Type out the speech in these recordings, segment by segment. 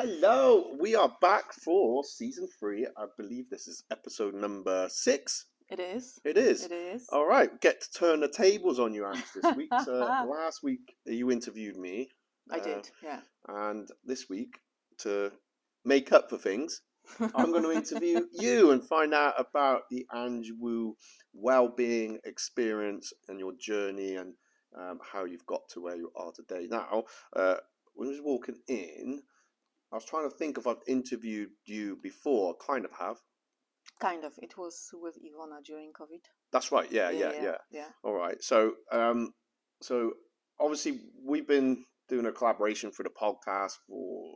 Hello, we are back for season three. I believe this is episode number six. It is. It is. It is. All right, get to turn the tables on you, Angg, this week. uh, last week you interviewed me. I uh, did. Yeah. And this week, to make up for things, I'm going to interview you and find out about the Angg Woo well-being experience and your journey and um, how you've got to where you are today. Now, uh, when I was walking in, I was trying to think if I've interviewed you before. Kind of have. Kind of. It was with Ivona during COVID. That's right. Yeah, yeah, yeah. yeah. All right. So, um, so obviously we've been doing a collaboration for the podcast for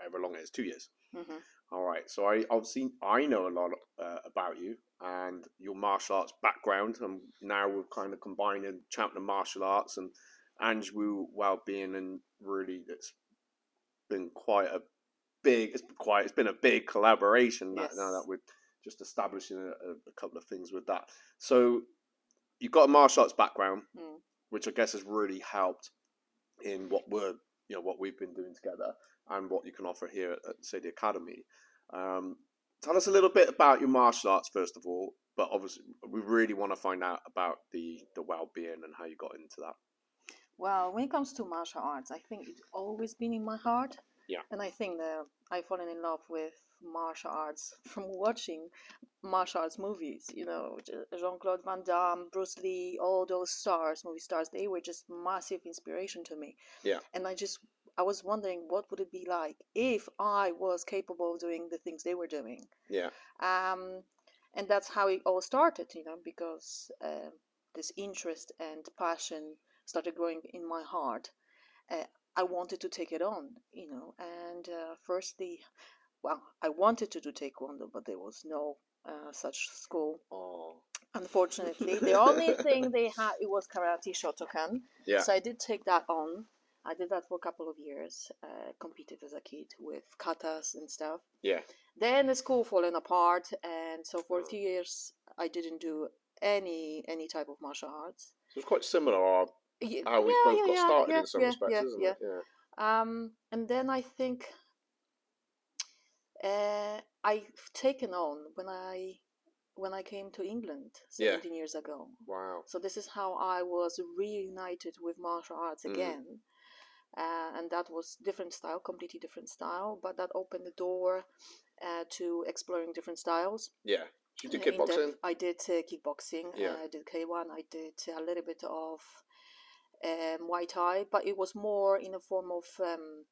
however long it is, two years. hmm All right. So I obviously I know a lot uh, about you and your martial arts background, and now we're kind of combining Cheltenham martial arts and Angg Woo well-being, and really it's been quite a big. It's quite. It's been a big collaboration that, now that we're just establishing a, a, couple of things with that. So you've got a martial arts background, Mm. which I guess has really helped in what we're you know what we've been doing together and what you can offer here at, say the academy. Um, tell us a little bit about your martial arts first of all, but obviously we really want to find out about the the well being and how you got into that. Well, when it comes to martial arts, I think it's always been in my heart. Yeah. And I think that I've fallen in love with martial arts from watching martial arts movies. You know, Jean Claude Van Damme, Bruce Lee, all those stars, movie stars, they were just massive inspiration to me. Yeah. And I just, I was wondering what would it be like if I was capable of doing the things they were doing. Yeah, um, and that's how it all started you know because uh, this interest and passion started growing in my heart uh, i wanted to take it on you know and uh, firstly well i wanted to do taekwondo but there was no uh, such school. Oh, unfortunately the only thing they had it was karate shotokan. Yeah, so i did take that on. I did that for a couple of years uh, competed as a kid with katas and stuff. Yeah, then the school fallen apart and so for a Oh. few years i didn't do any any type of martial arts. So it's quite similar our, Ye- how we yeah, both yeah, got yeah, started yeah, in some yeah, respects, yeah, isn't yeah. it? Yeah, um and then i think uh, i've taken on when i when i came to england Yeah. 17 years ago wow, so this is how i was reunited with martial arts Mm. again uh, and that was different style completely different style but that opened the door uh, to exploring different styles yeah. Did you do uh, kickboxing? I did uh, kickboxing. Yeah. Uh, I did K1. I did a little bit of um, Muay Thai, but it was more in the form of um,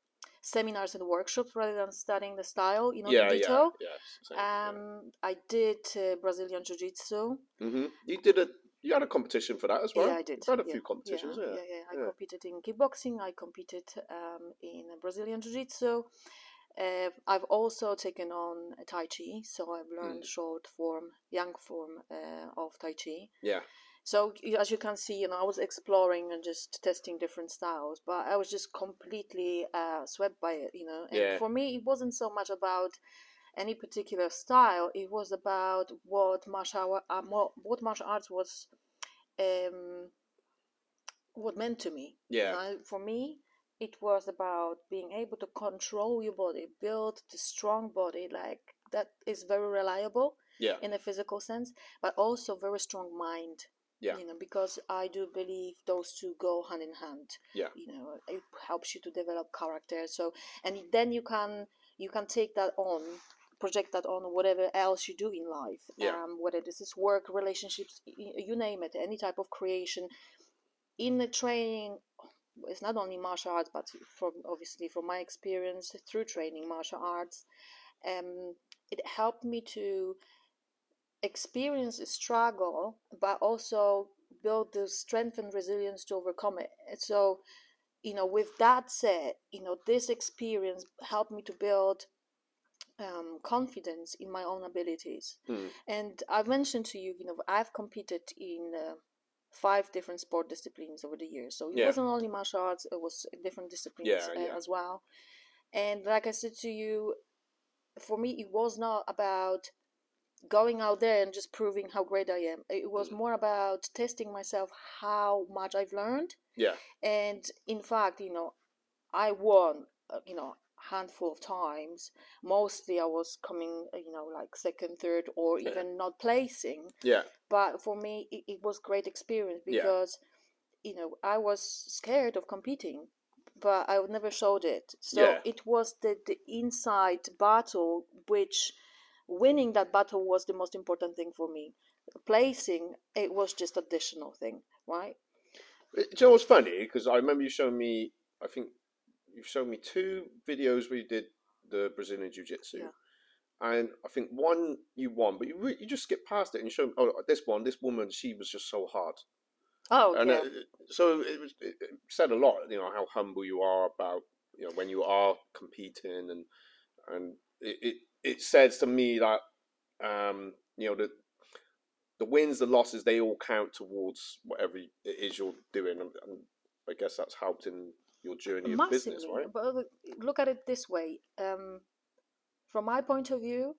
seminars and workshops rather than studying the style, you know, yeah, in yeah, detail. yeah, same, yeah. Um, I did uh, Brazilian Jiu Jitsu. Mm-hmm. You did a you had a competition for that as well. Yeah, I did. You've had a yeah, few competitions, yeah, yeah. yeah, yeah. I yeah. competed in kickboxing. I competed um, in Brazilian Jiu Jitsu. Uh, I've also taken on Tai Chi, so I've learned short form, Yang form uh, of Tai Chi. Yeah. So as you can see, you know, I was exploring and just testing different styles, but I was just completely uh, swept by it, you know. And Yeah. for me, it wasn't so much about any particular style; it was about what martial ar- uh, what martial arts was, um, what meant to me. you Yeah. know. For me, it was about being able to control your body, build the strong body, like that is very reliable Yeah. in a physical sense, but also very strong mind. Yeah. You know, because I do believe those two go hand in hand. Yeah. You know, it helps you to develop character. So, and then you can you can take that on, project that on whatever else you do in life. Yeah. Um, whether this is work, relationships, you name it, any type of creation. In the training, it's not only martial arts, but from obviously from my experience through training martial arts, um, it helped me to experience struggle, but also build the strength and resilience to overcome it. So, you know, with that said, you know, this experience helped me to build um, confidence in my own abilities. Mm. And I've mentioned to you, you know, I've competed in uh, five different sport disciplines over the years. So it Yeah. wasn't only martial arts; it was different disciplines Yeah, uh, yeah. as well. And like I said to you, for me, it was not about going out there and just proving how great I am. It was Mm. more about testing myself, how much I've learned, Yeah. and in fact, you know, I won. uh, You know, handful of times. Mostly, I was coming, uh, you know, like second, third, or Yeah. even not placing. Yeah. But for me, it, it was great experience Yeah. because, you know, I was scared of competing, but I never showed it. So Yeah. it was the the inside battle, which winning that battle was the most important thing for me. Placing it was just additional thing, right? Do you know what's funny? Because I remember you showing me, I think you've shown me two videos where you did the Brazilian Jiu Jitsu. Yeah. And I think one you won, but you re- you just skipped past it and you showed oh this one, this woman, she was just so hard. Oh, and yeah. uh, so it was it it said a lot, you know, how humble you are about you know when you are competing and and it it, it says to me that um you know the the wins, the losses, they all count towards whatever it is you're doing, and, and I guess that's helped in your journey of business, right? But look, look at it this way. Um, from my point of view,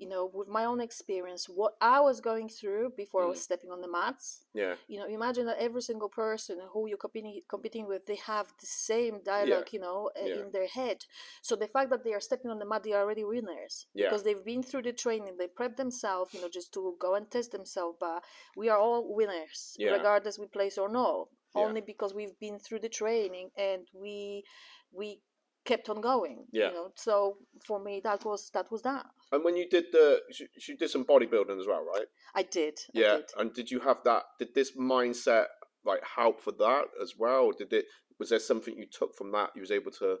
you know, with my own experience, what I was going through before I was mm. stepping on the mats, Yeah, you know, imagine that every single person who you're competing competing with, they have the same dialogue, you know, Yeah. in their head. So the fact that they are stepping on the mat, they are already winners Yeah. because they've been through the training, they prep themselves, you know, just to go and test themselves. But we are all winners, Yeah. regardless we place or no, Yeah. only because we've been through the training and we we kept on going. Yeah. You know, so for me, that was that was that. and when you did the, you you did some bodybuilding as well, right? I did. I Yeah, did. and did you have that? Did this mindset like help for that as well? Or did it? Was there something you took from that you was able to,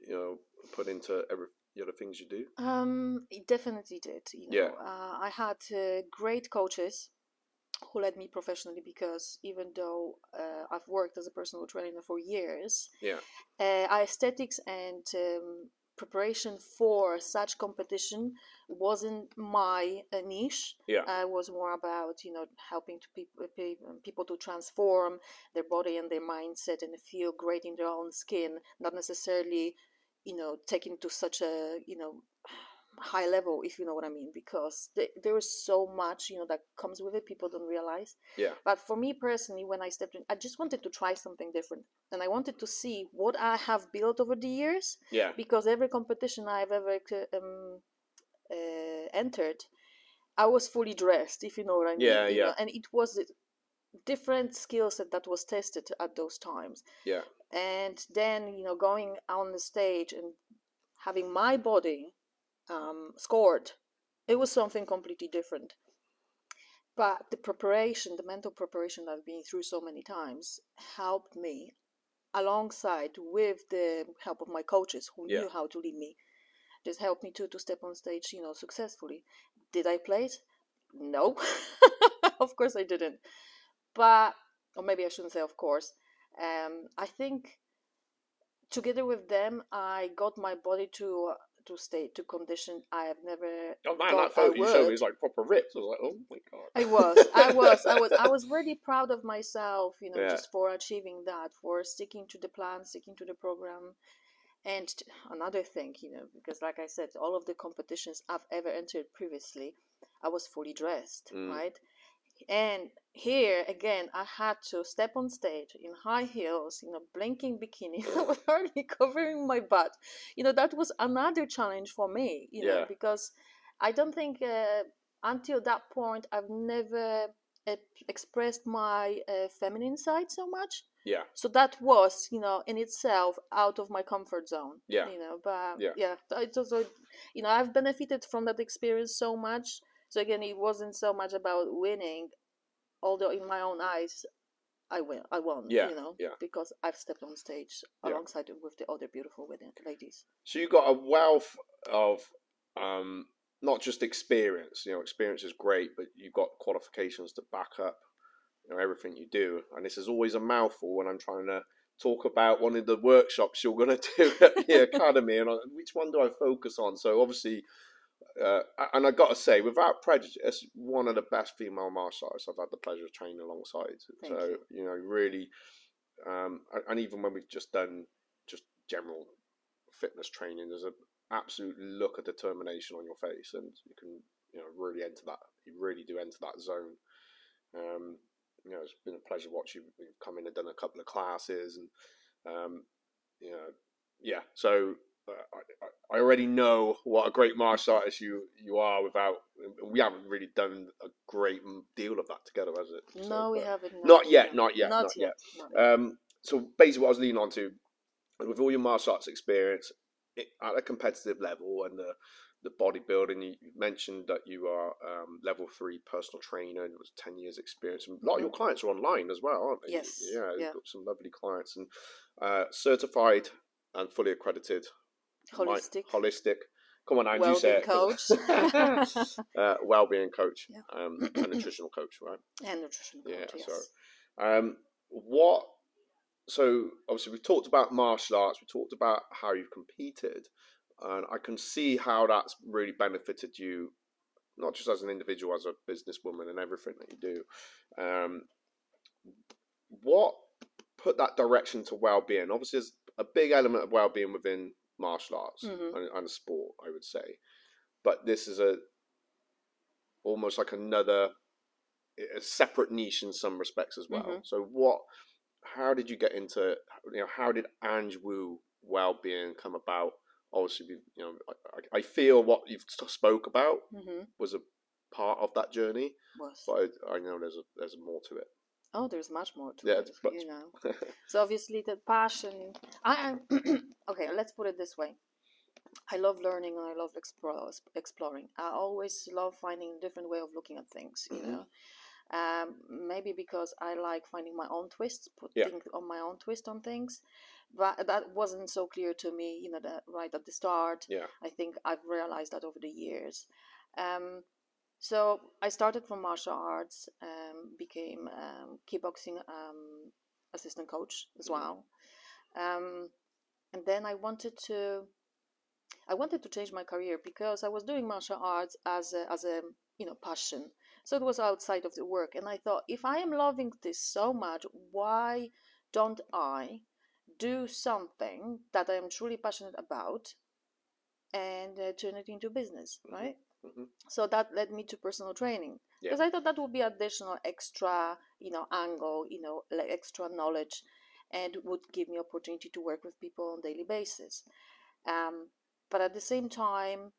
you know, put into every the other things you do? Um, it definitely did. You know, Yeah. uh, I had uh, great coaches who led me professionally because even though uh, I've worked as a personal trainer for years, Yeah, uh, aesthetics and um, preparation for such competition wasn't my uh, niche. yeah, I was more about you know helping to people people to transform their body and their mindset and feel great in their own skin, not necessarily you know taking to such a you know high level if you know what i mean because th- there is so much you know that comes with it people don't realize yeah, but for me personally when i stepped in i just wanted to try something different and i wanted to see what i have built over the years yeah, because every competition I've ever um, uh, entered, I was fully dressed, if you know what I mean. Yeah, you yeah. know, and it was different skill set that was tested at those times. yeah, And then, you know, going on the stage and having my body um, scored, it was something completely different. But the preparation, the mental preparation I've been through so many times, helped me alongside with the help of my coaches who Yeah. knew how to lead me just helped me to to step on stage you know successfully did i play it? no of course i didn't but or maybe i shouldn't say of course um i think together with them i got my body to to state to condition i have never Oh man, that photo I you showed me was like proper ripped. I was like, oh my god. I was, I was, I was, I was really proud of myself, you know, Yeah. just for achieving that, for sticking to the plan, sticking to the program. And t- another thing, you know, because like I said, all of the competitions I've ever entered previously, I was fully dressed, Mm. right? And here again, I had to step on stage in high heels, in a blinking bikini, hardly covering my butt. You know, that was another challenge for me, you know, because I don't think uh, until that point I've never uh, expressed my uh, feminine side so much. Yeah, So that was, you know, in itself out of my comfort zone. Yeah. You know, but Yeah. yeah, it's also, you know, I've benefited from that experience so much. So again, it wasn't so much about winning, although in my own eyes, I will. I won. Yeah, You know, yeah. because I've stepped on stage Yeah. alongside with the other beautiful women, ladies. So you've got a wealth of um, not just experience. You know, experience is great, but you've got qualifications to back up you know everything you do. And this is always a mouthful when I'm trying to talk about one of the workshops you're going to do at the academy, and I, which one do I focus on? So obviously. Uh, and I got to say, without prejudice, one of the best female martial artists I've had the pleasure of training alongside. Thank so you. you know, really, um, and- even when we've just done just general fitness training, there's an absolute look of determination on your face, and you can you know really enter that. You really do enter that zone. Um, you know, it's been a pleasure watching you come in and done a couple of classes, and um, you know, yeah. So I, already know what a great martial artist you you are. Without we haven't really done a great deal of that together, has it? no, So, we haven't. Not yet, not yet, Not not yet. yet. not yet. Um, so basically, what I was leaning on to, with all your martial arts experience it, at a competitive level and the the bodybuilding, you mentioned that you are um, level three personal trainer and it was ten years experience. And a lot of your clients are online as well, aren't they? Yes, Yeah, you've yeah. got some lovely clients and uh, certified and fully accredited. Holistic. holistic. Come on, you say Wellbeing coach. uh, well-being coach, Yeah. um, a nutritional coach, right? and nutrition coach. Yeah, yes. so um, what? So obviously we've talked about martial arts. We talked about how you've competed, and I can see how that's really benefited you, not just as an individual, as a businesswoman, and everything that you do. Um, what put that direction to well-being? Obviously, there's a big element of well-being within martial arts Mhm. and, and sport, I would say, but this is a almost like another a separate niche in some respects as well. Mhm. So what how did you get into you know how did Angg Woo well-being come about? Obviously, you know, I, I- feel what you've spoke about hmm was a part of that journey, Was. but I, I know there's a there's more to it. Oh, there's much more to Yeah, it. much- You know. So obviously the passion. I am okay. Let's put it this way. I love learning and I love explore, exploring. I always love finding a different way of looking at things. You Mhm. know, um, maybe because I like finding my own twist, Yeah. putting on my own twist on things. But that wasn't so clear to me. You know, that right at the start. yeah. I think I've realized that over the years. Um, so I started from martial arts, um, became um, kickboxing um, assistant coach as Mhm. well, um, and then I wanted to, I wanted to change my career because I was doing martial arts as a, as a you know passion. So it was outside of the work, and I thought if I am loving this so much, why don't I do something that I am truly passionate about and uh, turn it into business, Mhm. right? Mhm. So that led me to personal training Yeah. because I thought that would be additional extra, you know, angle, you know, like extra knowledge, and would give me opportunity to work with people on daily basis. Um, but at the same time,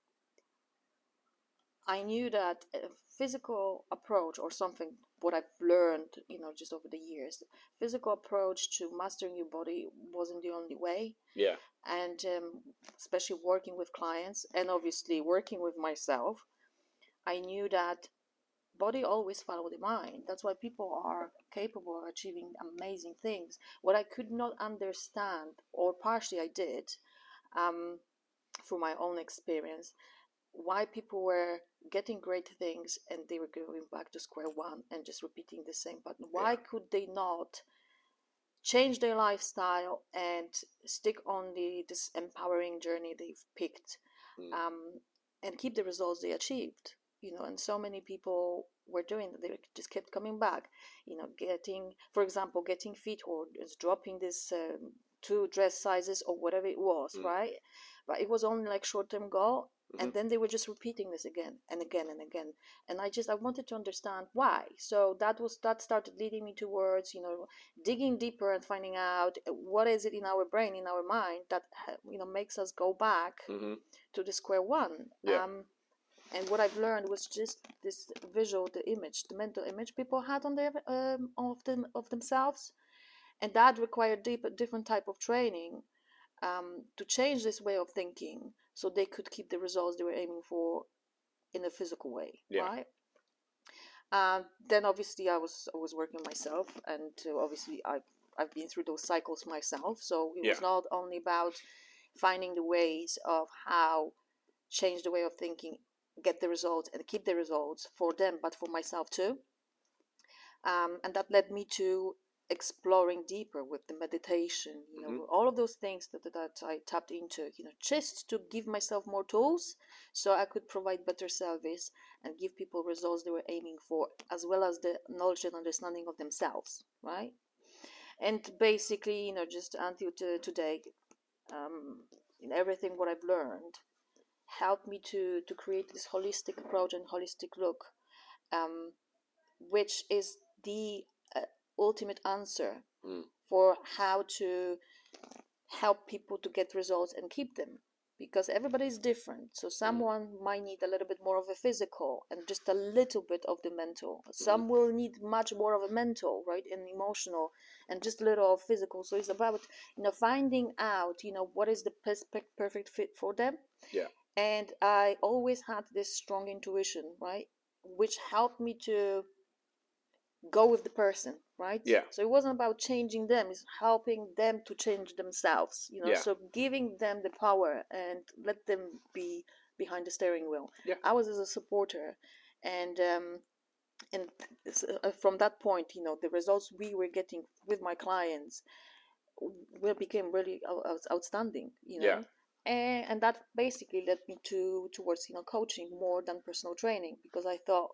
I knew that a physical approach or something what I've learned, you know, just over the years, physical approach to mastering your body wasn't the only way. Yeah. and um, especially working with clients and obviously working with myself i knew that body always follow the mind. That's why people are capable of achieving amazing things. What i could not understand or partially i did um, through my own experience why people were getting great things and they were going back to square one and just repeating the same pattern why Yeah. could they not change their lifestyle and stick on the this empowering journey they've picked Mm. um, and keep the results they achieved you know and so many people were doing that they just kept coming back you know getting for example getting fit or just dropping this um, two dress sizes or whatever it was Mm. right but it was only like short-term goal Mhm. and then they were just repeating this again and again and again. And i just i wanted to understand why. So that was that started leading me towards you know digging deeper and finding out uh, what is it in our brain in our mind that you know makes us go back hmm to the square one. Yeah. um and what i've learned was just this visual the image the mental image people had on their um, of them of themselves. And that required deep, different type of training um, to change this way of thinking so they could keep the results they were aiming for in a physical way Yeah. right um, then obviously I was I was working myself, and uh, obviously I've I've been through those cycles myself. So it was not only about finding the ways of how change the way of thinking, get the results, and keep the results for them, but for myself too. Um, and that led me to exploring deeper with the meditation, you know, Mhm. all of those things that, that I tapped into, you know, just to give myself more tools so I could provide better service and give people results they were aiming for, as well as the knowledge and understanding of themselves, right? And basically, you know, just until to, today, um, in everything what I've learned, helped me to to create this holistic approach and holistic look, um, which is the ultimate answer Mm. for how to help people to get results and keep them because everybody is different. So someone might need a little bit more of a physical and just a little bit of the mental. Some will need much more of a mental, right, and emotional, and just a little of physical. So it's about you know finding out you know what is the pers- per- perfect fit for them. Yeah. And I always had this strong intuition, right, which helped me to go with the person right Yeah. so it wasn't about changing them it's helping them to change themselves you know Yeah. so giving them the power and let them be behind the steering wheel Yeah. i was as a supporter and um and uh, from that point you know the results we were getting with my clients will became really out- out- outstanding you know Yeah. and, and that basically led me to towards you know coaching more than personal training because i thought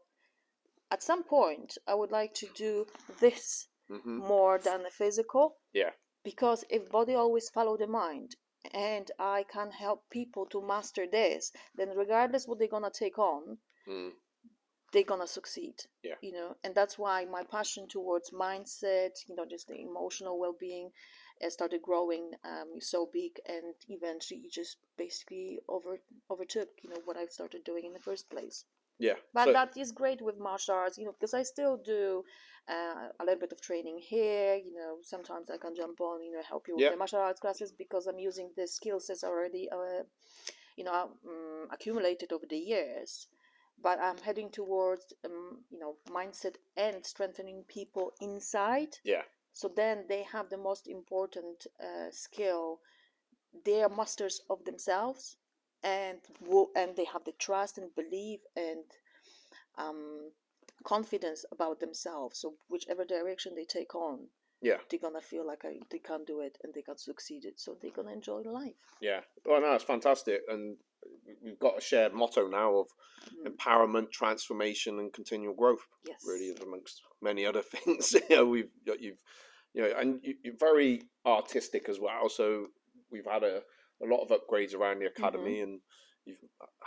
at some point i would like to do this hmm more than the physical Yeah. because if body always follow the mind and i can help people to master this then regardless what they're gonna take on Mm. they're gonna succeed Yeah. you know and that's why my passion towards mindset you know just the emotional well-being uh, started growing um, so big and eventually it just basically over overtook you know what i started doing in the first place Yeah. but So- that is great with martial arts you know because i still do uh, a little bit of training here you know sometimes i can jump on you know help you with Yeah. the martial arts classes because i'm using the skill sets already uh, you know um, accumulated over the years but i'm heading towards um, you know mindset and strengthening people inside Yeah. so then they have the most important uh, skill they are masters of themselves and wo- and they have the trust and belief and um, confidence about themselves so whichever direction they take on Yeah. they're gonna feel like I, they can do it and they can succeed it so they're gonna enjoy life Yeah. Well, no, it's fantastic, and we've got a shared motto now of Mm. empowerment, transformation, and continual growth. yes Really, amongst many other things. you know, we've you've you know, and you're very artistic as well. So we've had a, a lot of upgrades around the academy, and you've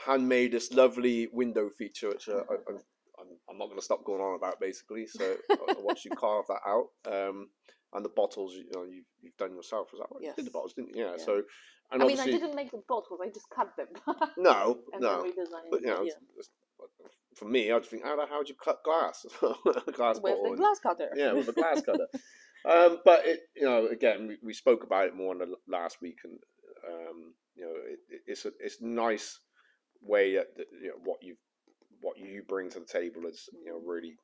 handmade this lovely window feature, which uh, I, I'm, I'm, not going to stop going on about basically. So watched you carve that out. Um, and the bottles, you know, you've, you've done yourself. Was that right? You did the bottles, didn't you? Yeah. Yeah. So, and i mean i didn't make the bottles i just cut them no, and no. But you know, yeah. for me, I just think, how the hell do you cut glass? glass with bottle. the glass cutter yeah, with a glass cutter. um, but it, you know, again, we, we spoke about it more in the last week, and um, you know, it, it- it's a it's nice way that that, you know what you what you bring to the table is you know really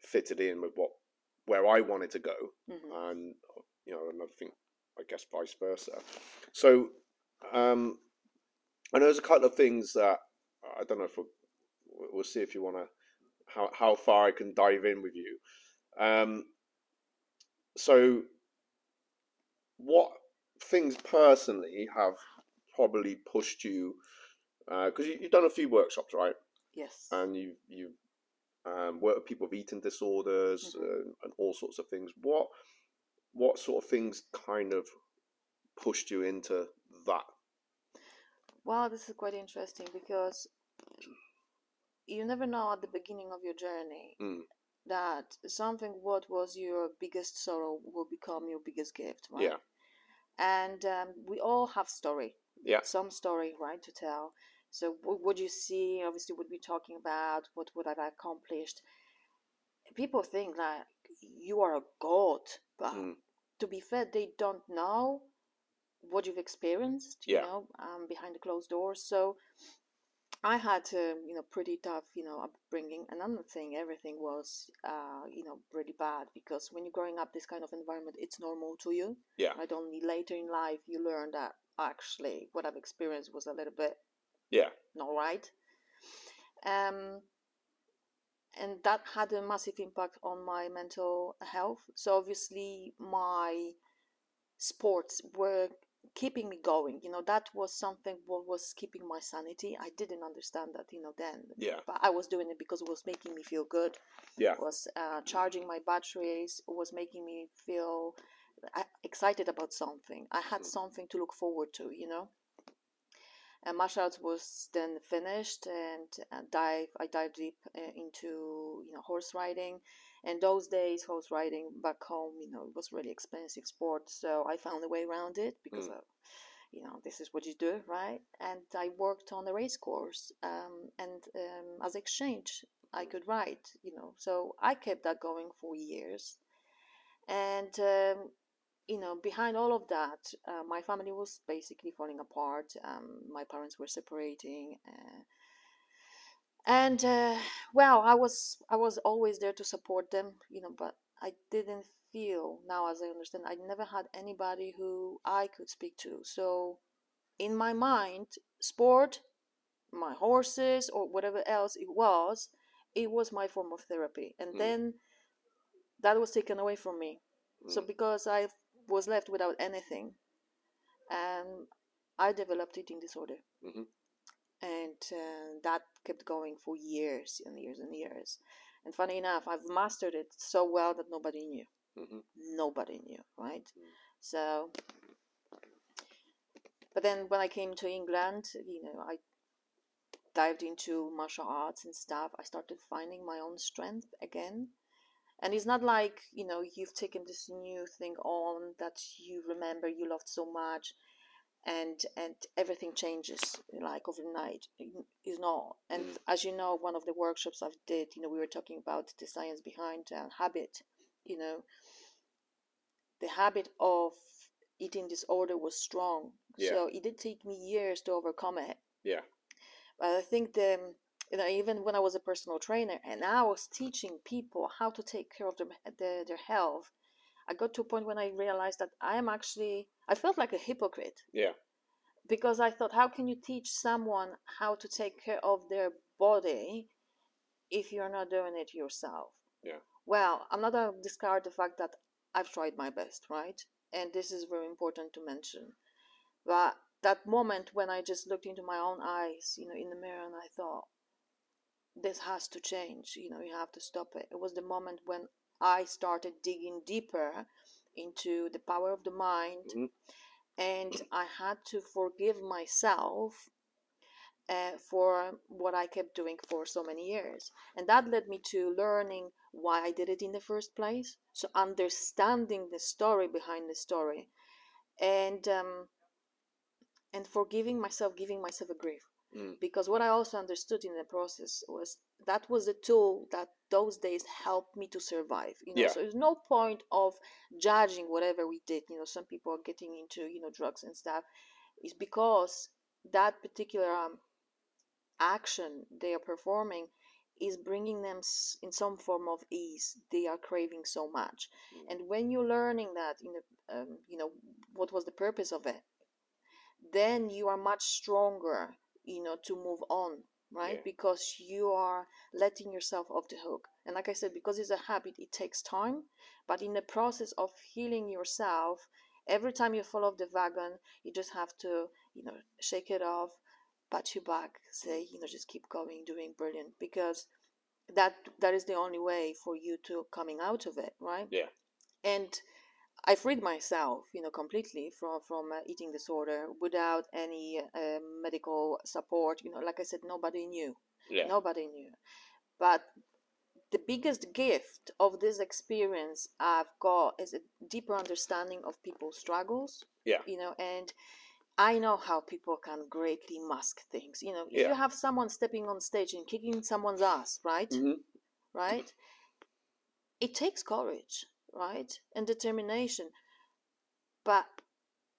fitted in with what where I wanted to go, Mhm. and you know, and I think I guess vice versa. So, um, I know there's a couple of things that I don't know if we'll, we'll see if you want to how how far I can dive in with you. Um, so, what things personally have probably pushed you? Because you, you've done a few workshops, right? yes And you you um, work with people with eating disorders Mhm. uh, and all sorts of things. What what sort of things kind of pushed you into that? Wow, this is quite interesting because you never know at the beginning of your journey Mm. that something what was your biggest sorrow will become your biggest gift, right? Yeah. And um, we all have story, Yeah. some story, right, to tell. So wh- what you see, obviously, what we're talking about, what what I've accomplished. People think that you are a god, but Mm. to be fair, they don't know what you've experienced, you Yeah. know, um, behind the closed doors. So I had a, you know, pretty tough, you know, upbringing, and I'm not saying everything was, uh, you know, really bad because when you're growing up this kind of environment, it's normal to you. Yeah. Right? Only later in life you learn that actually what I've experienced was a little bit Yeah. not right. Um, and that had a massive impact on my mental health. So obviously my sports were keeping me going. You know, that was something what was keeping my sanity. I didn't understand that, you know, then. Yeah. But I was doing it because it was making me feel good. Yeah. It was uh, charging my batteries. It was making me feel uh, excited about something. I had Mm. something to look forward to, you know. And martial arts was then finished, and uh, dive. I dived deep uh, into you know horse riding, and those days horse riding back home, you know, it was really expensive sport. So I found a way around it because Mm. you know, this is what you do, right? And I worked on a race course, um, and um, as exchange, I could ride, you know. So I kept that going for years, and um, you know, behind all of that, uh, my family was basically falling apart. Um, my parents were separating. Uh, and uh, well i was i was always there to support them you know but i didn't feel now as i understand i never had anybody who i could speak to so in my mind sport my horses or whatever else it was it was my form of therapy and Mm. then that was taken away from me so Mm. because i was left without anything and i developed eating disorder Mhm. And uh, that kept going for years and years and years. And funny enough, I've mastered it so well that nobody knew. Mhm. Nobody knew, right? Mm. So, but then when I came to England, you know, I dived into martial arts and stuff. I started finding my own strength again. And it's not like, you know, you've taken this new thing on that you remember you loved so much and and everything changes like overnight is not and Mm. as you know one of the workshops i've did you know we were talking about the science behind uh, habit you know the habit of eating disorder was strong Yeah. so it did take me years to overcome it Yeah. but i think the you know even when i was a personal trainer and i was teaching people how to take care of their, their, their health i got to a point when i realized that i am actually i felt like a hypocrite Yeah. because I thought, how can you teach someone how to take care of their body if you're not doing it yourself? Yeah. Well, I'm not going to discard the fact that I've tried my best, right? And this is very important to mention. But that moment when I just looked into my own eyes, you know, in the mirror, and I thought, this has to change, you know, you have to stop it. It was the moment when I started digging deeper into the power of the mind Mhm. and I had to forgive myself uh, for what I kept doing for so many years. And that led me to learning why I did it in the first place. So, understanding the story behind the story and, um, and forgiving myself, giving myself a grief. Mm. Because what I also understood in the process was that was a tool that those days helped me to survive. You know, Yeah. so there's no point of judging whatever we did. You know, some people are getting into you know drugs and stuff. Is because that particular um, action they are performing is bringing them s- in some form of ease they are craving so much Mm. and when you're learning that you know um, you know what was the purpose of it then you are much stronger you know to move on right? Yeah. because you are letting yourself off the hook. And like i said because it's a habit it takes time. But in the process of healing yourself every time you fall off the wagon you just have to you know shake it off pat you back say you know just keep going doing brilliant. Because that that is the only way for you to coming out of it right? Yeah. and I freed myself, you know, completely from from uh, eating disorder without any uh, medical support. You know, like I said, nobody knew. Yeah. Nobody knew. But the biggest gift of this experience I've got is a deeper understanding of people's struggles. Yeah. You know, and I know how people can greatly mask things. You know, if Yeah. you have someone stepping on stage and kicking someone's ass, right? Mhm. right? It takes courage, right? And determination. But,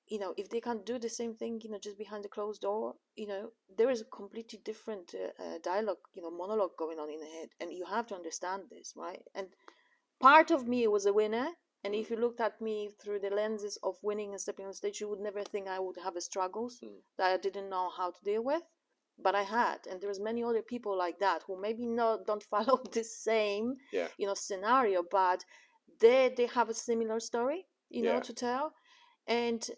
you know, if they can't do the same thing, you know, just behind the closed door, you know, there is a completely different uh, uh, dialogue, you know, monologue going on in the head. And you have to understand this, right? And part of me was a winner. And if you looked at me through the lenses of winning and stepping on stage, you would never think I would have a struggles Mm. that I didn't know how to deal with but I had, and there's many other people like that who maybe not don't follow the same, Yeah. you know, scenario, but they they have a similar story, you know, Yeah. to tell, and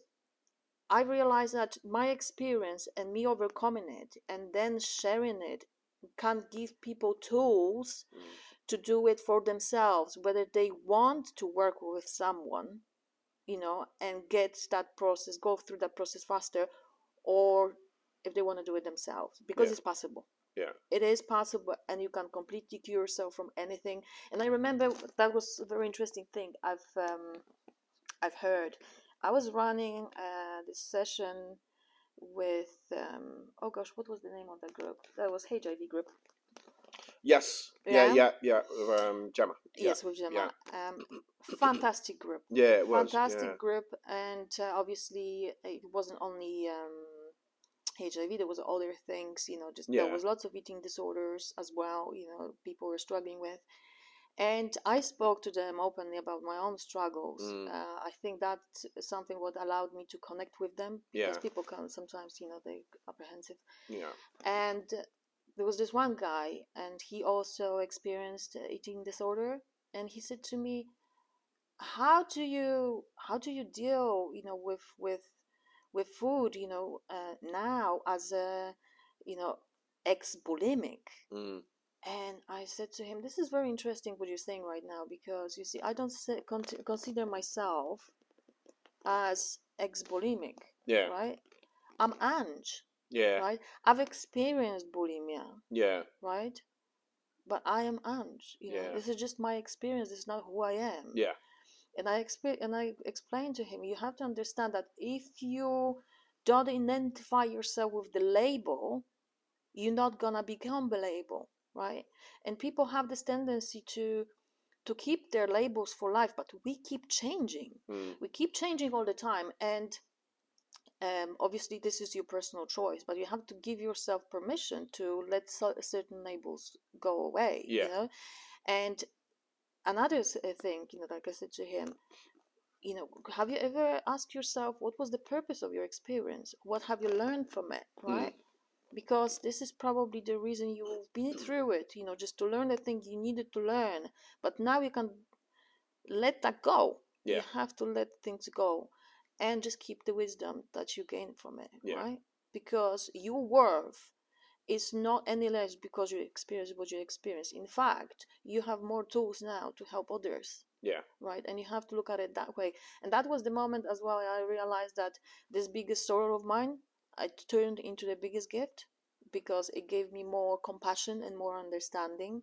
I realized that my experience and me overcoming it and then sharing it can give people tools Mm. to do it for themselves, whether they want to work with someone, you know, and get that process, go through that process faster, or if they want to do it themselves, because Yeah. it's possible. Yeah. It is possible, and you can completely cure yourself from anything. And I remember that was a very interesting thing I've um, I've heard. I was running uh, this session with um, oh gosh, what was the name of that group? That was HIV group. Yes. Yeah. Yeah. Yeah. Yeah. Um, Gemma. Yeah. Yes, with Gemma. Um, fantastic group. Yeah. It was. fantastic yeah. group, and uh, obviously it wasn't only um, HIV. There was other things. You know, just Yeah. there was lots of eating disorders as well. You know, people were struggling with. And I spoke to them openly about my own struggles. Mm. Uh, I think that's something what allowed me to connect with them Yeah. because people can sometimes, you know, they apprehensive. Yeah. And there was this one guy, and he also experienced eating disorder. And he said to me, "How do you how do you deal, you know, with with with food, you know, uh, now as a, you know, ex bulimic?" Mm. And I said to him, "This is very interesting what you're saying right now because you see, I don't say, con- consider myself as ex bulimic, Yeah. right? I'm Angg, Yeah. right? I've experienced bulimia, Yeah. right? But I am Angg. You know, Yeah. this is just my experience. This is not who I am. Yeah. And I exp- and I explained to him, you have to understand that if you don't identify yourself with the label, you're not gonna become the label, right? And people have this tendency to to keep their labels for life, but we keep changing Mm. we keep changing all the time and um, obviously this is your personal choice but you have to give yourself permission to let cer- certain labels go away Yeah. you know and another uh, thing you know like i said to him you know have you ever asked yourself what was the purpose of your experience? What have you learned from it? Mm. right? Because this is probably the reason you've been through it you know just to learn the thing you needed to learn. But now you can let that go. You have to let things go and just keep the wisdom that you gain from it Yeah. right? Because your worth is not any less because you experience what you experience in fact you have more tools now to help others Yeah. right and you have to look at it that way and that was the moment as well i realized that this biggest sorrow of mine i turned into the biggest gift because it gave me more compassion and more understanding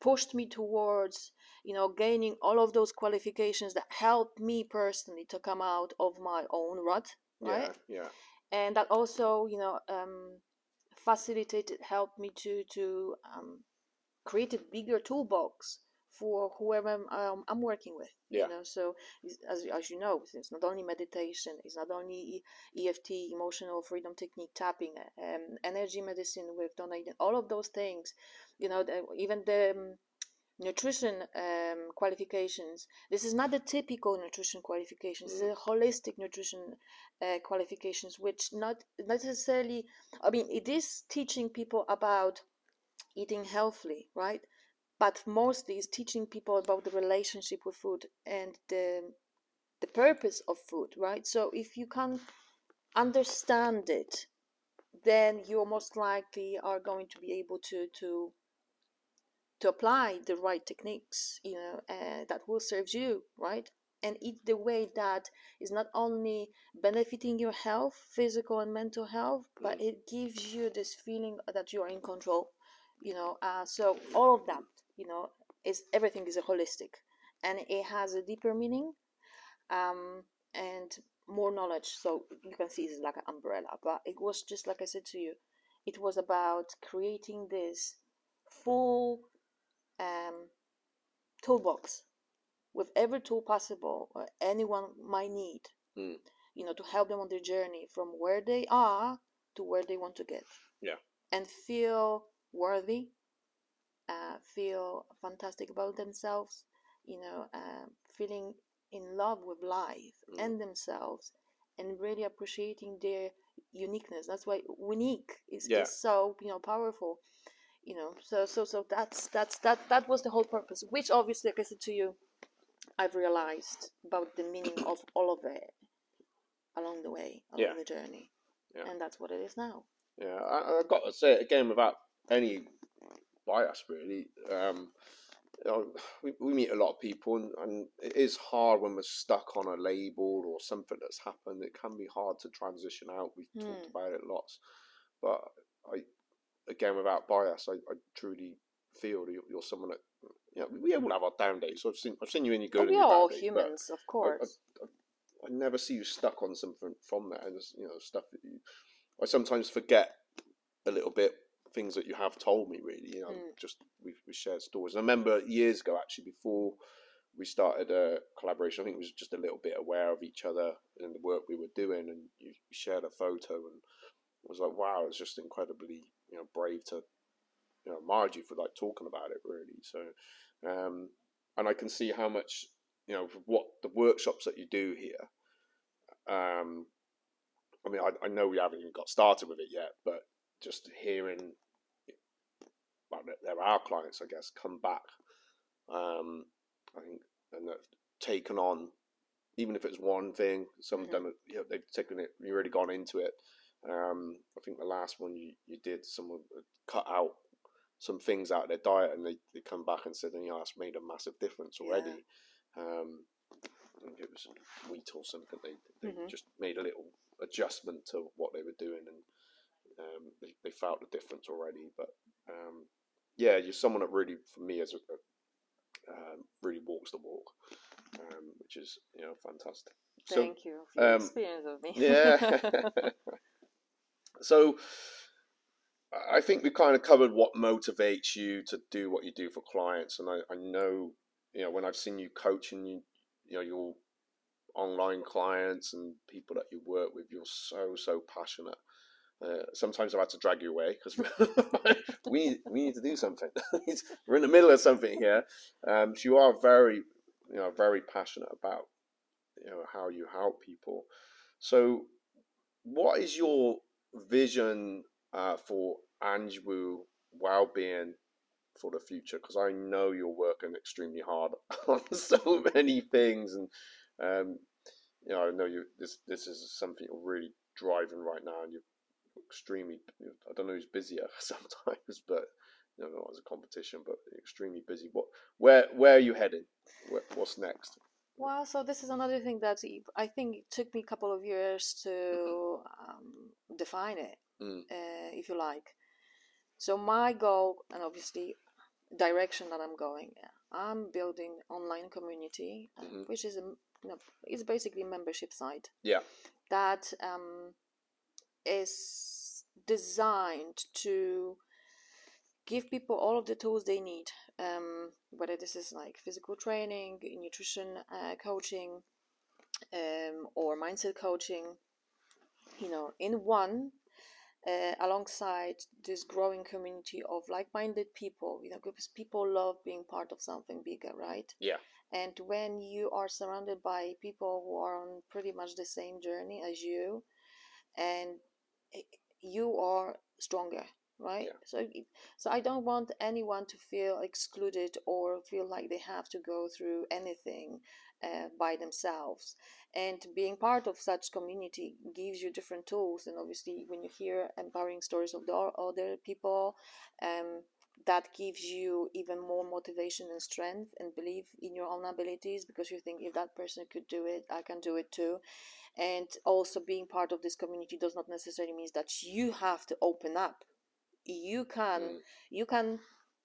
pushed me towards you know gaining all of those qualifications that helped me personally to come out of my own rut right Yeah. Yeah. and that also you know um, facilitated helped me to to um, create a bigger toolbox for whoever I'm, um, I'm working with Yeah. you know so as, as you know it's not only meditation it's not only eft emotional freedom technique tapping um, energy medicine We've donating all of those things you know the, even the um, nutrition um, qualifications. This is not the typical nutrition qualifications. This is a holistic nutrition uh, qualifications which not necessarily i mean it is teaching people about eating healthily right? But mostly is teaching people about the relationship with food and the the purpose of food right? So if you can understand it then you most likely are going to be able to to to apply the right techniques you know uh, that will serve you right? And eat the way that is not only benefiting your health physical and mental health but it gives you this feeling that you are in control you know uh, so all of that you know is everything is a holistic and it has a deeper meaning um, and more knowledge. So you can see it's like an umbrella but it was just like i said to you it was about creating this full um, toolbox with every tool possible or anyone might need Mm. you know to help them on their journey from where they are to where they want to get Yeah. and feel worthy uh, feel fantastic about themselves you know uh, feeling in love with life Mm. and themselves and really appreciating their uniqueness that's why unique is, Yeah. is so you know powerful you know so so so that's that's that that was the whole purpose which obviously like i said to you i've realized about the meaning of all of it along the way along Yeah. the journey Yeah. and that's what it is now Yeah, I, I got to say it again without any bias, really. Um, you know, we, we meet a lot of people, and, and it is hard when we're stuck on a label or something that's happened. It can be hard to transition out. We've talked Hmm. about it lots, but I, again, without bias, I, I truly feel you're, you're someone that. You know, we all have our down days. So I've seen, I've seen you in your Oh, good and we are all days, humans of course I I never see you stuck on something from that, and you know stuff that you. I sometimes forget a little bit things that you have told me. Really, you know, Mm. just we we shared stories. I remember years ago, actually, before we started a collaboration. I think we was just a little bit aware of each other and the work we were doing, and you shared a photo, and I was like, wow, it's just incredibly you know brave to you know you for like talking about it really. So, um, and I can see how much you know what the workshops that you do here. Um, I mean, I, I know we haven't even got started with it yet, but just hearing well, they're our clients, I guess, come back. Um, I think and have taken on, even if it's one thing, some Mhm. done it. You know, they've taken it. You really gone into it. Um, I think the last one you, you did, someone cut out some things out of their diet, and they, they come back and said, you know, that's made a massive difference Yeah. already. Um, I think it was wheat or something. They they Mhm. just made a little adjustment to what they were doing, and um, they, they felt the difference already. But um, yeah, you're someone that really, for me, as a, um, really walks the walk, um, which is you know fantastic. So Thank you for your um, experience with me. yeah. so I think we kind of covered what motivates you to do what you do for clients, and I, I know you know when I've seen you coaching you, you know your online clients and people that you work with, you're so so passionate. Uh, sometimes I've had to drag you away because we we need to do something. We're in the middle of something here. Um, so you are very, you know, very passionate about, you know, how you help people. So, what is your vision uh, for Angg Woo well-being for the future? Because I know you're working extremely hard on so many things, and um, you know, I know you. This this is something you're really driving right now, and you're extremely. I don't know who's busier sometimes, but you know, not as a competition, but extremely busy. What where where are you heading? What's next? Well, so this is another thing that I think it took me a couple of years to um, define it, Mm. uh, if you like. So my goal, and obviously direction that I'm going, I'm building online community, Mhm. which is a you know, it's basically a membership site Yeah. that um, is designed to give people all of the tools they need, um, whether this is like physical training, nutrition uh, coaching, um, or mindset coaching, you know, in one. Uh, alongside this growing community of like-minded people, you know, because people love being part of something bigger, right? Yeah. And when you are surrounded by people who are on pretty much the same journey as you, and you are stronger, right? Yeah. So, so I don't want anyone to feel excluded or feel like they have to go through anything uh, by themselves. And being part of such community gives you different tools. And obviously, when you hear empowering stories of the other people, um, that gives you even more motivation and strength and belief in your own abilities because you think if that person could do it, I can do it too. And also being part of this community does not necessarily mean that you have to open up. You can Mm. you can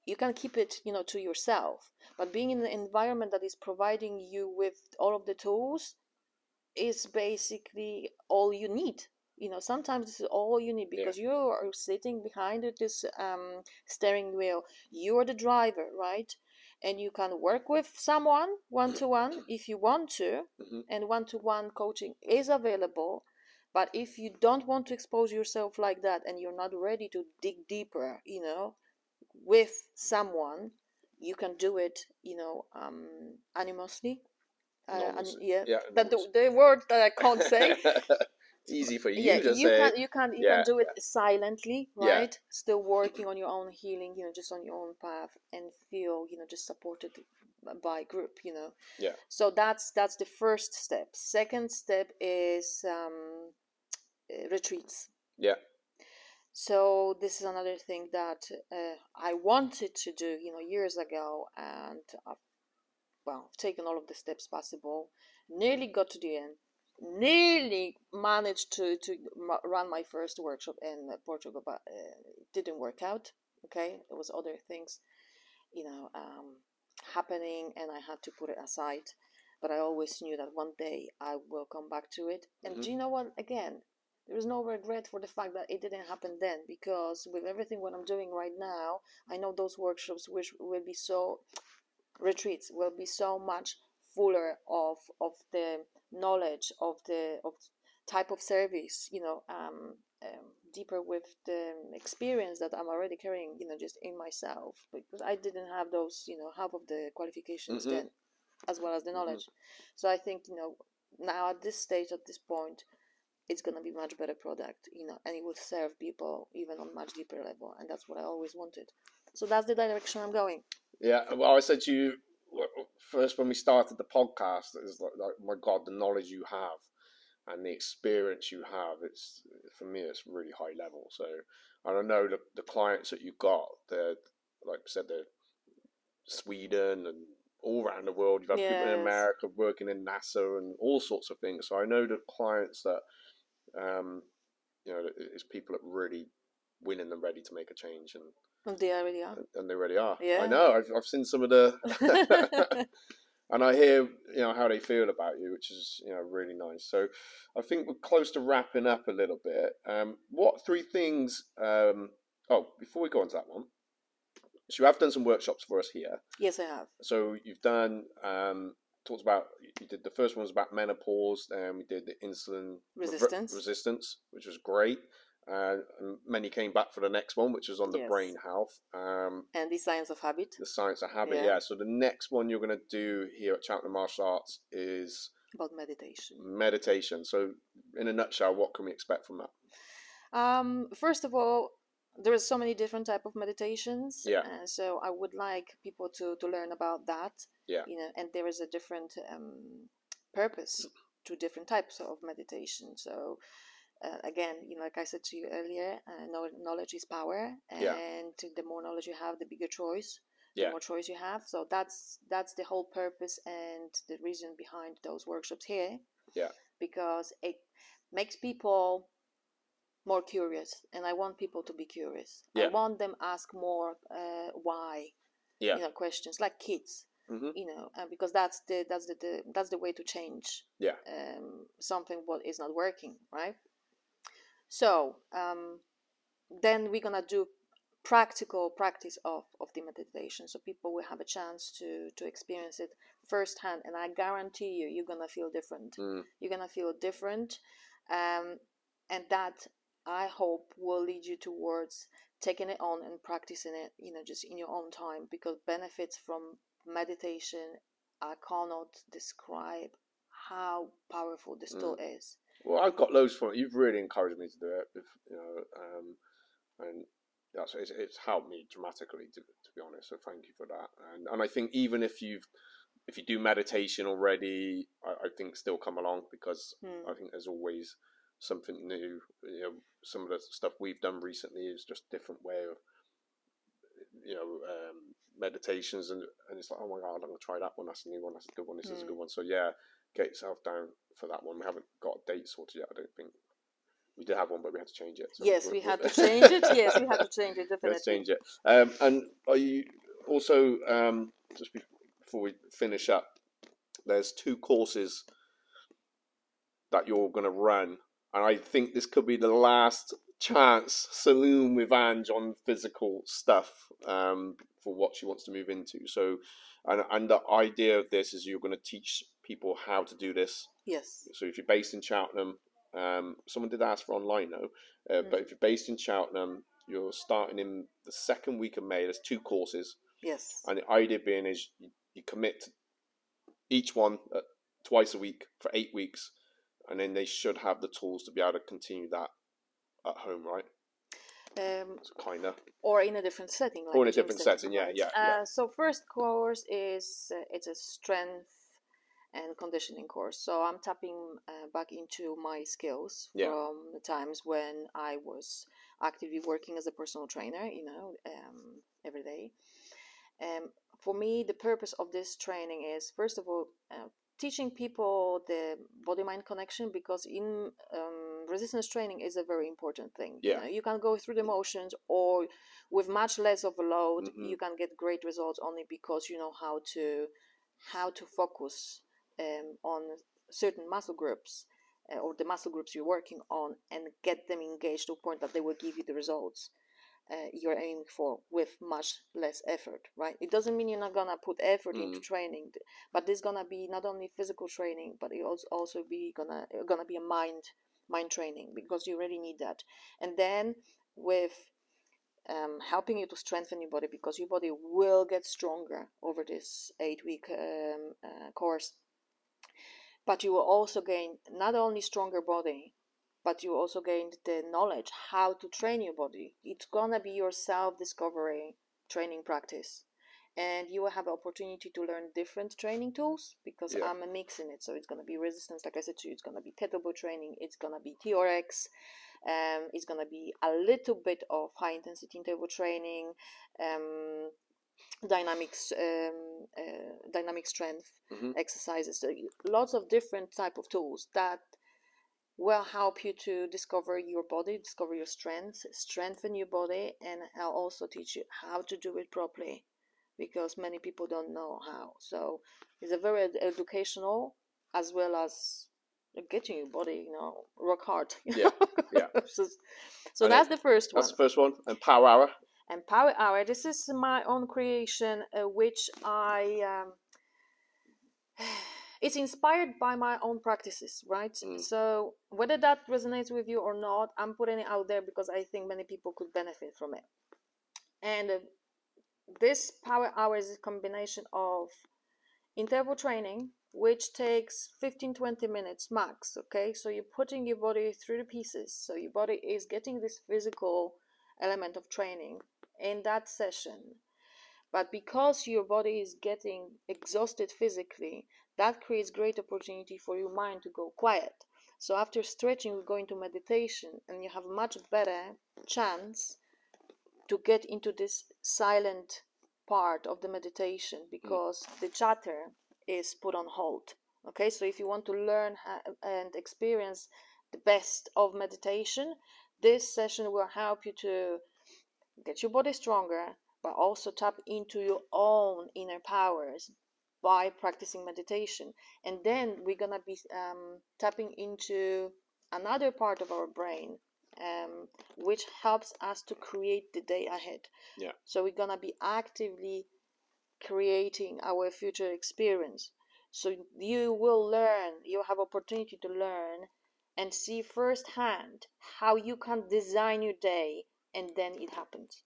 you can keep it you know to yourself. But being in an environment that is providing you with all of the tools is basically all you need. You know sometimes this is all you need because you are sitting behind this um, steering wheel. You are the driver right? And you can work with someone one to one if you want to Mhm. and one to one coaching is available but if you don't want to expose yourself like that and you're not ready to dig deeper you know with someone you can do it you know um anonymously uh, and yeah, Yeah, that the, the word that i can't say Easy for you yeah to you say. can you can you Yeah, can do it silently right Yeah. right still working on your own healing you know just on your own path and feel you know just supported by group you know Yeah. so that's that's the first step second step is um uh, retreats Yeah. so this is another thing that uh, I wanted to do, you know, years ago, and I've, well, I've taken all of the steps possible. Nearly got to the end. Nearly managed to to run my first workshop in uh, Portugal, but uh, it didn't work out. Okay, it was other things, you know, um, happening, and I had to put it aside. but I always knew that one day I will come back to it. And Mhm. do you know what? Again, there is no regret for the fact that it didn't happen then because with everything what I'm doing right now, I know those workshops which will be so retreats will be so much fuller of of the knowledge of the of type of service you know um, um, deeper with the experience that i'm already carrying you know just in myself because i didn't have those you know half of the qualifications Mhm. then as well as the knowledge. So i think you know now at this stage at this point it's going to be much better product you know and it will serve people even on much deeper level and that's what i always wanted. So that's the direction i'm going. Yeah, well, I said to you first when we started the podcast, is like, like, my God, the knowledge you have and the experience you have, it's for me, it's really high level. So, and I know the, the clients that you got, they're like I said, they're Sweden and all around the world. You've had people in America working in NASA and all sorts of things. So I know the clients that, um, you know, it's people that really winning and ready to make a change and they already are and they really are. yeah I know. I've I've seen some of the, and I hear you know how they feel about you, which is you know really nice. So I think we're close to wrapping up a little bit. Um, what three things? Um, oh, before we go on to that one, so you have done some workshops for us here. yes i have So you've done um, talked about you did the first one was about menopause, and we did the insulin Resistance. resistance, which was great. Uh, many came back for the next one, which was on the Yes. brain health. Um, and the science of habit the science of habit, Yeah. yeah. So the next one you're going to do here at Cheltenham Martial Arts is about meditation meditation. So, in a nutshell, what can we expect from that? Um, first of all, there are so many different type of meditations. Yeah. And so I would like people to to learn about that. Yeah. You know, and there is a different um, purpose to different types of meditation. So. Uh, again, you know, like I said to you earlier, uh, knowledge is power, and Yeah. the more knowledge you have, the bigger choice, Yeah. the more choice you have. So that's that's the whole purpose and the reason behind those workshops here. Yeah. Because it makes people more curious and i want people to be curious i want them ask more uh, why Yeah. you know questions like kids hmm you know uh, because that's the that's the, the that's the way to change Yeah. um, something what is not working right so um, then we're gonna do practical practice of, of the meditation so people will have a chance to to experience it firsthand and i guarantee you you're gonna feel different. Mm. you're gonna feel different um, and that i hope will lead you towards taking it on and practicing it you know just in your own time because benefits from meditation i cannot describe how powerful this tool is Well, I've got loads from it. You've really encouraged me to do it. If, you know, um, and that's it's, it's helped me dramatically to, to be honest. So thank you for that. And and I think even if you've if you do meditation already, I, I think still come along because Hmm. I think there's always something new. You know, some of the stuff we've done recently is just different way of you know um, meditations, and and it's like, oh my god, I'm gonna try that one. That's a new one. That's a good one. This is a Mm. good one. So yeah, get yourself down for that one. We haven't got a date sorted yet. I don't think we did have one, but we had to change it. So yes we're- had to change it yes we had to change it definitely to change it. Um, and are you also um, just before we finish up? There's two courses that you're going to run, and I think this could be the last chance saloon with Angg on physical stuff um, for what she wants to move into. So, and and the idea of this is you're going to teach people how to do this. yes So if you're based in Cheltenham, um, someone did ask for online though, uh, but if you're based in Cheltenham, you're starting in the second week of May. There's two courses, yes and the idea being is you, you commit each one uh, twice a week for eight weeks, and then they should have the tools to be able to continue that at home, right? um, So kind of. or in a different setting like Or in a different setting, yeah, yeah, yeah. Uh, so first course is uh, it's a strength and conditioning course so i'm tapping uh, back into my skills Yeah. from the times when i was actively working as a personal trainer you know um, every day um, for me the purpose of this training is first of all uh, teaching people the body mind connection because in um, resistance training is a very important thing Yeah. you, know, you can go through the motions or with much less of a load Mhm. you can get great results only because you know how to how to focus um, on certain muscle groups uh, or the muscle groups you're working on and get them engaged to a point that they will give you the results uh, you're aiming for with much less effort right it doesn't mean you're not gonna put effort into Mm. training but this gonna be not only physical training but it also also be gonna gonna be a mind mind training because you really need that and then with um, helping you to strengthen your body because your body will get stronger over this eight week um, uh, course but you will also gain not only stronger body but you also gain the knowledge how to train your body. It's gonna be your self discovery training practice. And you will have an opportunity to learn different training tools because Yeah. i'm a mix in it. So it's going to be resistance like i said to you it's going to be kettlebell training it's going to be trx um, it's going to be a little bit of high intensity interval training um, dynamics um, uh, dynamic strength Mhm. exercises so lots of different type of tools that will help you to discover your body discover your strengths strengthen your body and i'll also teach you how to do it properly because many people don't know how so it's a very ed- educational as well as getting your body you know rock hard you Yeah, know? yeah. so so that's the first one That's the first one. And Power Hour. And Power Hour. This is my own creation, uh, which I um, it's inspired by my own practices, right? Mm. So whether that resonates with you or not, I'm putting it out there because I think many people could benefit from it. And uh, this Power Hour is a combination of interval training which takes 15 20 minutes max okay so you're putting your body through the pieces so your body is getting this physical element of training in that session. But because your body is getting exhausted physically that creates great opportunity for your mind to go quiet. So after stretching we go into meditation and you have much better chance to get into this silent part of the meditation mm. because the chatter is put on hold okay? So if you want to learn uh, and experience the best of meditation this session will help you to get your body stronger but also tap into your own inner powers by practicing meditation. And then we're gonna be um, tapping into another part of our brain um, which helps us to create the day ahead. Yeah. so we're gonna be actively creating our future experience. So you will learn you have opportunity to learn and see firsthand how you can design your day and then it happens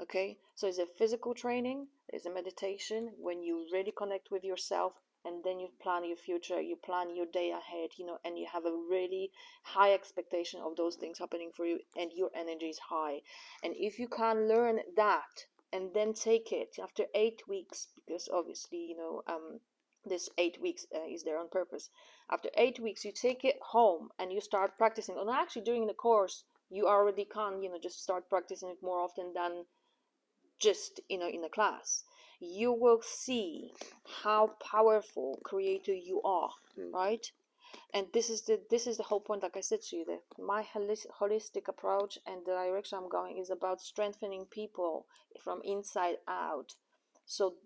okay? So it's a physical training there's a meditation when you really connect with yourself and then you plan your future you plan your day ahead you know and you have a really high expectation of those things happening for you and your energy is high. And if you can learn that and then take it after eight weeks because obviously you know um this eight weeks uh, is there on purpose. After eight weeks you take it home and you start practicing. And actually during the course you already can you know just start practicing it more often than just you know in a class. You will see how powerful creator you are Mm. right? And this is the this is the whole point like i said to you that my holis- holistic approach and the direction i'm going is about strengthening people from inside out. So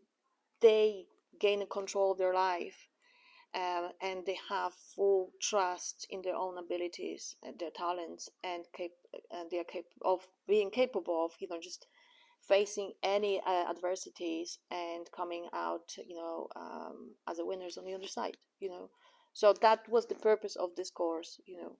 they gain control of their life uh, and they have full trust in their own abilities and their talents and cap- and they are capable of being capable of you know just facing any uh, adversities and coming out you know um, as a winners on the other side you know so that was the purpose of this course you know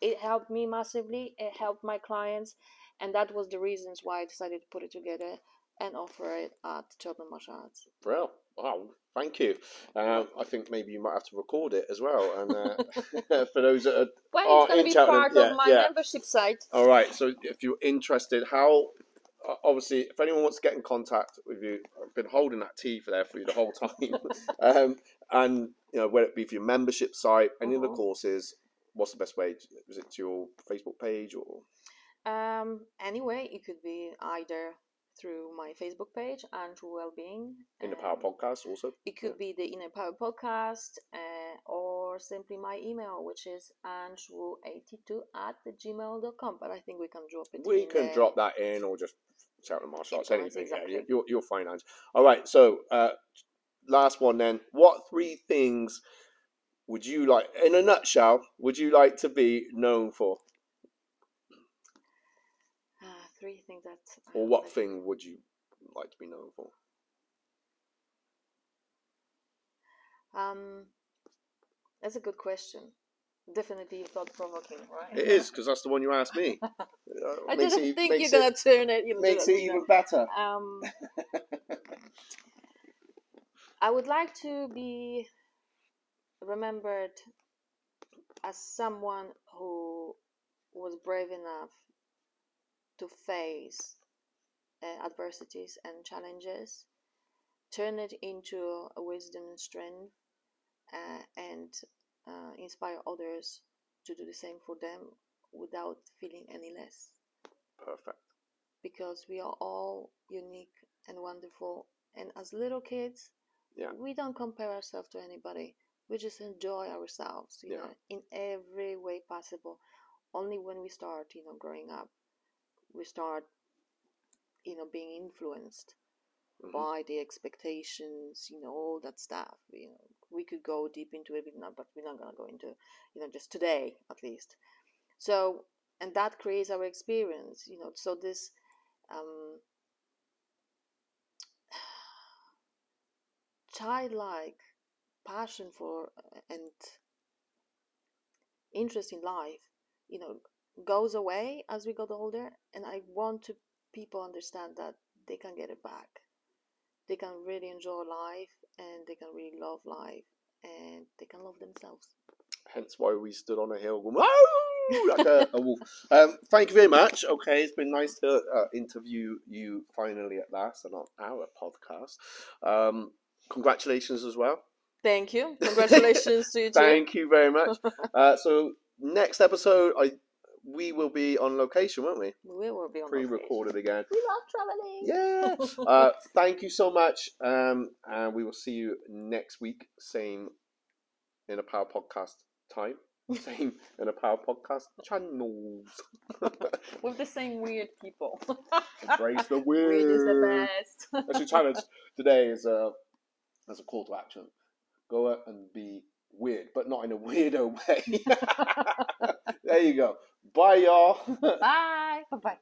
it helped me massively it helped my clients and that was the reasons why i decided to put it together and offer it at Cheltenham Martial Arts. Well, wow, thank you. Um, I think maybe you might have to record it as well. And uh, for those that are Well, it's going to be part yeah, of my yeah. membership site. All right. So if you're interested, how uh, obviously, if anyone wants to get in contact with you, I've been holding that tea for there for you the whole time. um, and you know, whether it be for your membership site, any of the Mhm. courses, what's the best way? Is it to your Facebook page or? Um, anyway, it could be either through my Facebook page, Angg Woo Wellbeing. Inner Power Podcast, also. It could be the Inner Power Podcast uh, or simply my email, which is andrew82 at the gmail.com. But I think we can drop it We in can there. drop that in, or just shout the martial arts, anything. Yeah, exactly. you, you'll, you'll find out. All right. So uh, last one then. What three things would you like, in a nutshell, would you like to be known for? Three things that. Or what thing would you like to be known for? Um, that's a good question. Definitely thought provoking, right? It is, because that's the one you asked me. Uh, I didn't it- think you're gonna turn it. You Makes it even better. Um, I would like to be remembered as someone who was brave enough to face uh, adversities and challenges, turn it into a wisdom and strength, uh, and uh, inspire others to do the same for them without feeling any less Perfect. because we are all unique and wonderful. And as little kids, Yeah. we don't compare ourselves to anybody. We just enjoy ourselves, you Yeah. know, in every way possible. Only when we start, you know, growing up, we start, you know, being influenced Mhm. by the expectations, you know, all that stuff. You know, we could go deep into it, but we're not gonna go into, you know, just today at least. So, and that creates our experience, you know. So this, um, childlike passion for uh, and interest in life, you know, goes away as we got older. And I want to people understand that they can get it back. They can really enjoy life and they can really love life and they can love themselves. Hence why we stood on a hill going, like a, a wolf. Um, thank you very much. Okay, it's been nice to uh, interview you finally at last and on our podcast. Um, congratulations as well. Thank you. Congratulations to you too. Thank you very much. Uh, so next episode, I we will be on location, won't we? We will be on. Pre-recorded again. We love traveling. Yeah. Uh, thank you so much, um, and we will see you next week, same Inner Power Podcast time, same Inner Power Podcast channels. With the same weird people. Embrace the Weird Weird is the best. That's your challenge today. Is a as a call to action. Go out and be weird, but not in a weirdo way. there you go. Bye, y'all. Bye. Bye bye.